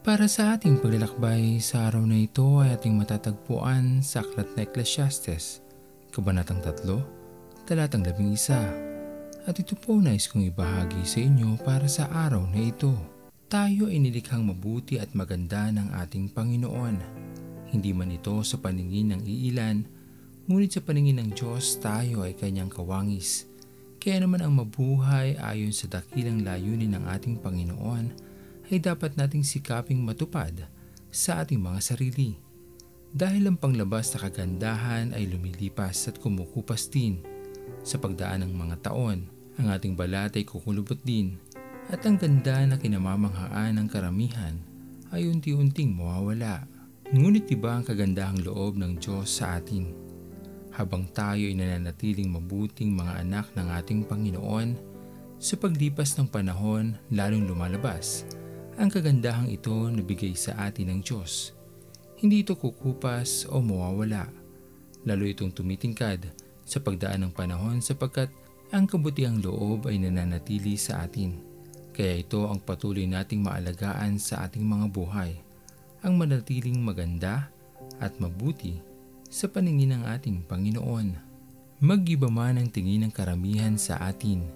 Para sa ating paglalakbay sa araw na ito ay ating matatagpuan sa Aklat na Ecclesiastes, Kabanatang 3, Talatang 11. At ito po nais kong ibahagi sa inyo para sa araw na ito. Tayo ay nilikhang mabuti at maganda ng ating Panginoon. Hindi man ito sa paningin ng iilan, ngunit sa paningin ng Diyos tayo ay kanyang kawangis. Kaya naman ang mabuhay ayon sa dakilang layunin ng ating Panginoon ay dapat nating sikaping matupad sa ating mga sarili. Dahil ang panglabas na kagandahan ay lumilipas at kumukupas din. Sa pagdaan ng mga taon, ang ating balat ay kukulubot din at ang ganda na kinamamanghaan ng karamihan ay unti-unting mawawala. Ngunit iba ang kagandahang loob ng Diyos sa atin. Habang tayo ay nananatiling mabuting mga anak ng ating Panginoon, sa paglipas ng panahon lalong lumalabas ang kagandahang ito na bigay sa atin ng Diyos. Hindi ito kukupas o mawawala. Lalo itong tumitingkad sa pagdaan ng panahon sapagkat ang kabutiang loob ay nananatili sa atin. Kaya ito ang patuloy nating maalagaan sa ating mga buhay. Ang manatiling maganda at mabuti sa paningin ng ating Panginoon. Mag-iba man ang tingin ng karamihan sa atin,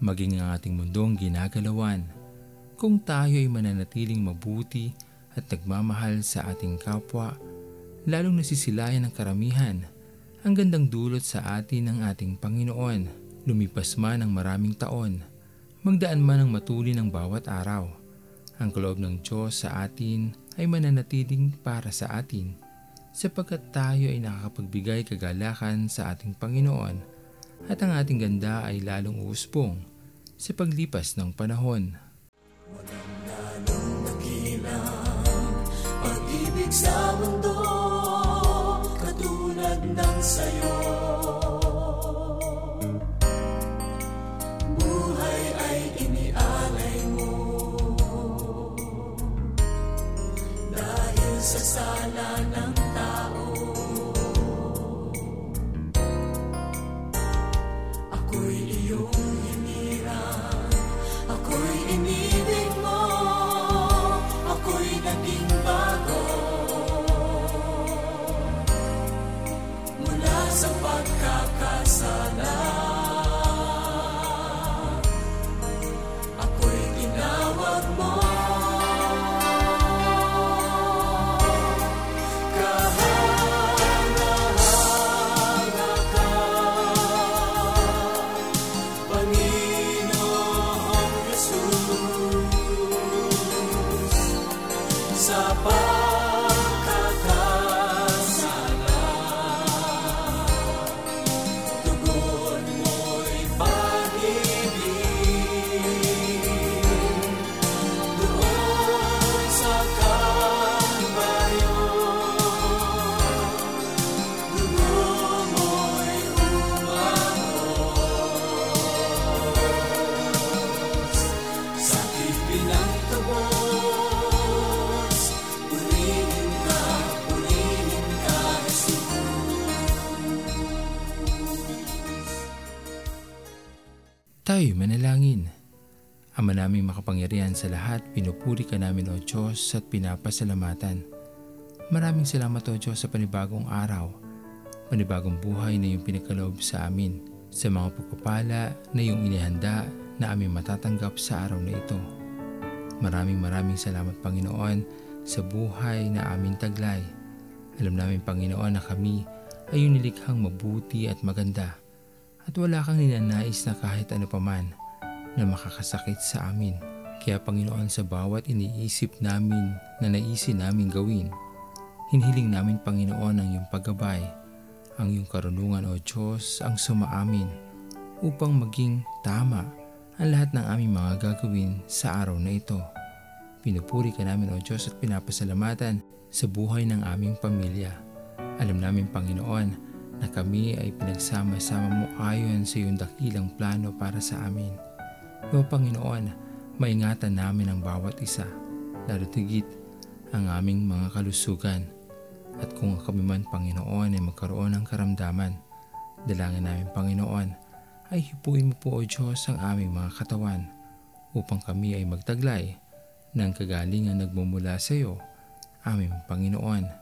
maging ang ating mundong ginagalawan kung tayo ay mananatiling mabuti at nagmamahal sa ating kapwa, lalong nasisilayan ng karamihan ang gandang dulot sa atin ng ating Panginoon. Lumipas man ang maraming taon, magdaan man ang matuli ng bawat araw. Ang kaloob ng Diyos sa atin ay mananatiling para sa atin sapagkat tayo ay nakakapagbigay kagalakan sa ating Panginoon at ang ating ganda ay lalong uusbong sa paglipas ng panahon. Sa mundo Katulad ng sayo. Buhay ay inialay mo. Dahil sa sala ng Tayo manalangin. Ama naming makapangyarihan sa lahat, pinupuri ka namin o Diyos at pinapasalamatan. Maraming salamat o Diyos sa panibagong araw, panibagong buhay na iyong pinagkaloob sa amin, sa mga pagpapala na iyong inihanda na aming matatanggap sa araw na ito. Maraming maraming salamat Panginoon sa buhay na aming taglay. Alam namin Panginoon na kami ay iyong nilikhang mabuti at maganda at wala kang ninanais na kahit ano paman na makakasakit sa amin. Kaya Panginoon sa bawat iniisip namin na naisin namin gawin, hinhiling namin Panginoon ang iyong paggabay, ang iyong karunungan o Diyos ang sumaamin upang maging tama ang lahat ng aming mga gagawin sa araw na ito. Pinupuri ka namin o Diyos at pinapasalamatan sa buhay ng aming pamilya. Alam namin Panginoon na kami ay pinagsama-sama mo ayon sa iyong dakilang plano para sa amin. O Panginoon, maingatan namin ang bawat isa, lalo tigit ang aming mga kalusugan. At kung kami man Panginoon ay magkaroon ng karamdaman, dalangin namin Panginoon ay hipuin mo po o Diyos ang aming mga katawan upang kami ay magtaglay ng kagalingan nagmumula sa iyo, aming Panginoon.